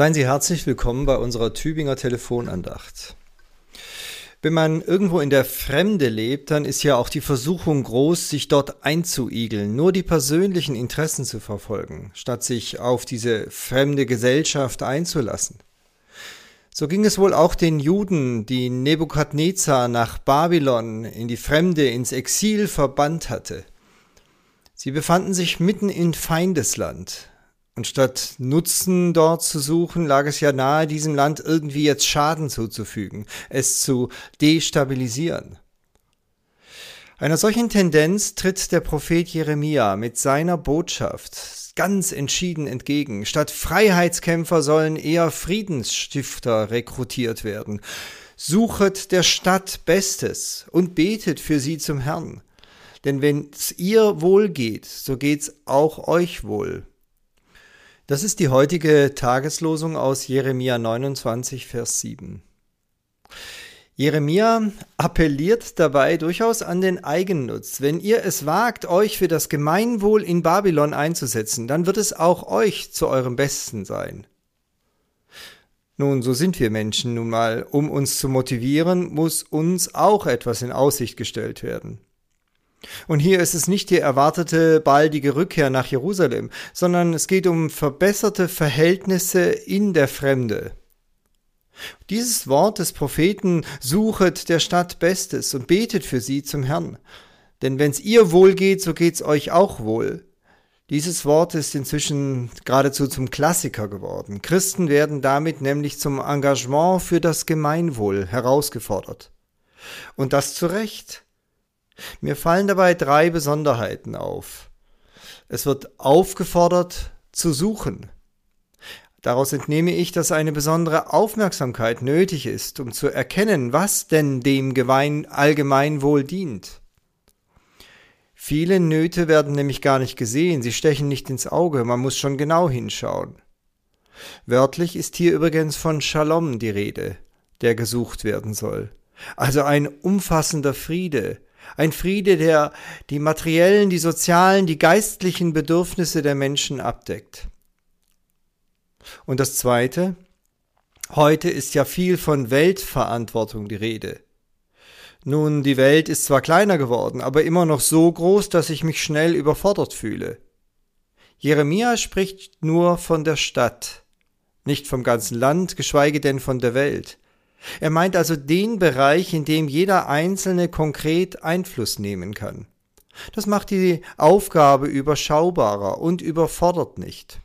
Seien Sie herzlich willkommen bei unserer Tübinger Telefonandacht. Wenn man irgendwo in der Fremde lebt, dann ist ja auch die Versuchung groß, sich dort einzuigeln, nur die persönlichen Interessen zu verfolgen, statt sich auf diese fremde Gesellschaft einzulassen. So ging es wohl auch den Juden, die Nebukadnezar nach Babylon in die Fremde, ins Exil verbannt hatte. Sie befanden sich mitten in Feindesland, und statt Nutzen dort zu suchen, lag es ja nahe, diesem Land irgendwie jetzt Schaden zuzufügen, es zu destabilisieren. Einer solchen Tendenz tritt der Prophet Jeremia mit seiner Botschaft ganz entschieden entgegen. Statt Freiheitskämpfer sollen eher Friedensstifter rekrutiert werden. Suchet der Stadt Bestes und betet für sie zum Herrn. Denn wenn es ihr wohl geht, so geht's auch euch wohl. Das ist die heutige Tageslosung aus Jeremia 29, Vers 7. Jeremia appelliert dabei durchaus an den Eigennutz. Wenn ihr es wagt, euch für das Gemeinwohl in Babylon einzusetzen, dann wird es auch euch zu eurem Besten sein. Nun, so sind wir Menschen nun mal. Um uns zu motivieren, muss uns auch etwas in Aussicht gestellt werden. Und hier ist es nicht die erwartete baldige Rückkehr nach Jerusalem, sondern es geht um verbesserte Verhältnisse in der Fremde. Dieses Wort des Propheten suchet der Stadt Bestes und betet für sie zum Herrn. Denn wenn's ihr wohl geht, so geht's euch auch wohl. Dieses Wort ist inzwischen geradezu zum Klassiker geworden. Christen werden damit nämlich zum Engagement für das Gemeinwohl herausgefordert. Und das zu Recht. Mir fallen dabei drei Besonderheiten auf. Es wird aufgefordert zu suchen. Daraus entnehme ich, dass eine besondere Aufmerksamkeit nötig ist, um zu erkennen, was denn dem Allgemeinwohl dient. Viele Nöte werden nämlich gar nicht gesehen, sie stechen nicht ins Auge, man muss schon genau hinschauen. Wörtlich ist hier übrigens von Shalom die Rede, der gesucht werden soll. Also ein umfassender Friede, ein Friede, der die materiellen, die sozialen, die geistlichen Bedürfnisse der Menschen abdeckt. Und das Zweite, heute ist ja viel von Weltverantwortung die Rede. Nun, die Welt ist zwar kleiner geworden, aber immer noch so groß, dass ich mich schnell überfordert fühle. Jeremia spricht nur von der Stadt, nicht vom ganzen Land, geschweige denn von der Welt. Er meint also den Bereich, in dem jeder Einzelne konkret Einfluss nehmen kann. Das macht die Aufgabe überschaubarer und überfordert nicht.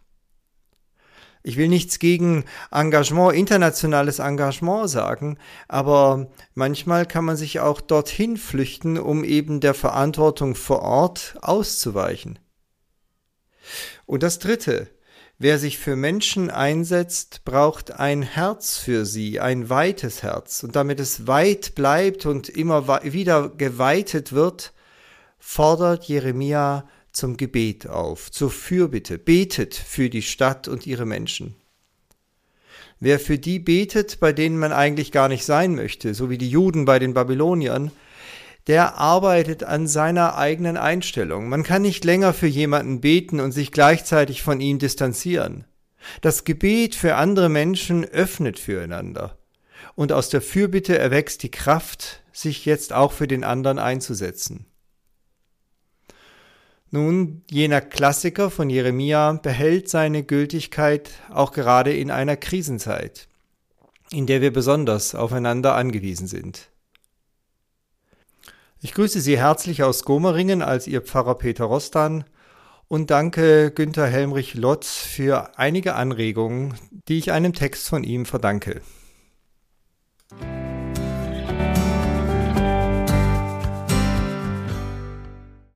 Ich will nichts gegen Engagement, internationales Engagement sagen, aber manchmal kann man sich auch dorthin flüchten, um eben der Verantwortung vor Ort auszuweichen. Und das Dritte, Wer sich für Menschen einsetzt, braucht ein Herz für sie, ein weites Herz. Und damit es weit bleibt und immer wieder geweitet wird, fordert Jeremia zum Gebet auf, zur Fürbitte, betet für die Stadt und ihre Menschen. Wer für die betet, bei denen man eigentlich gar nicht sein möchte, so wie die Juden bei den Babyloniern, der arbeitet an seiner eigenen Einstellung. Man kann nicht länger für jemanden beten und sich gleichzeitig von ihm distanzieren. Das Gebet für andere Menschen öffnet füreinander. Und aus der Fürbitte erwächst die Kraft, sich jetzt auch für den anderen einzusetzen. Nun, jener Klassiker von Jeremia behält seine Gültigkeit auch gerade in einer Krisenzeit, in der wir besonders aufeinander angewiesen sind. Ich grüße Sie herzlich aus Gomeringen als Ihr Pfarrer Peter Rostan und danke Günther Helmrich Lotz für einige Anregungen, die ich einem Text von ihm verdanke.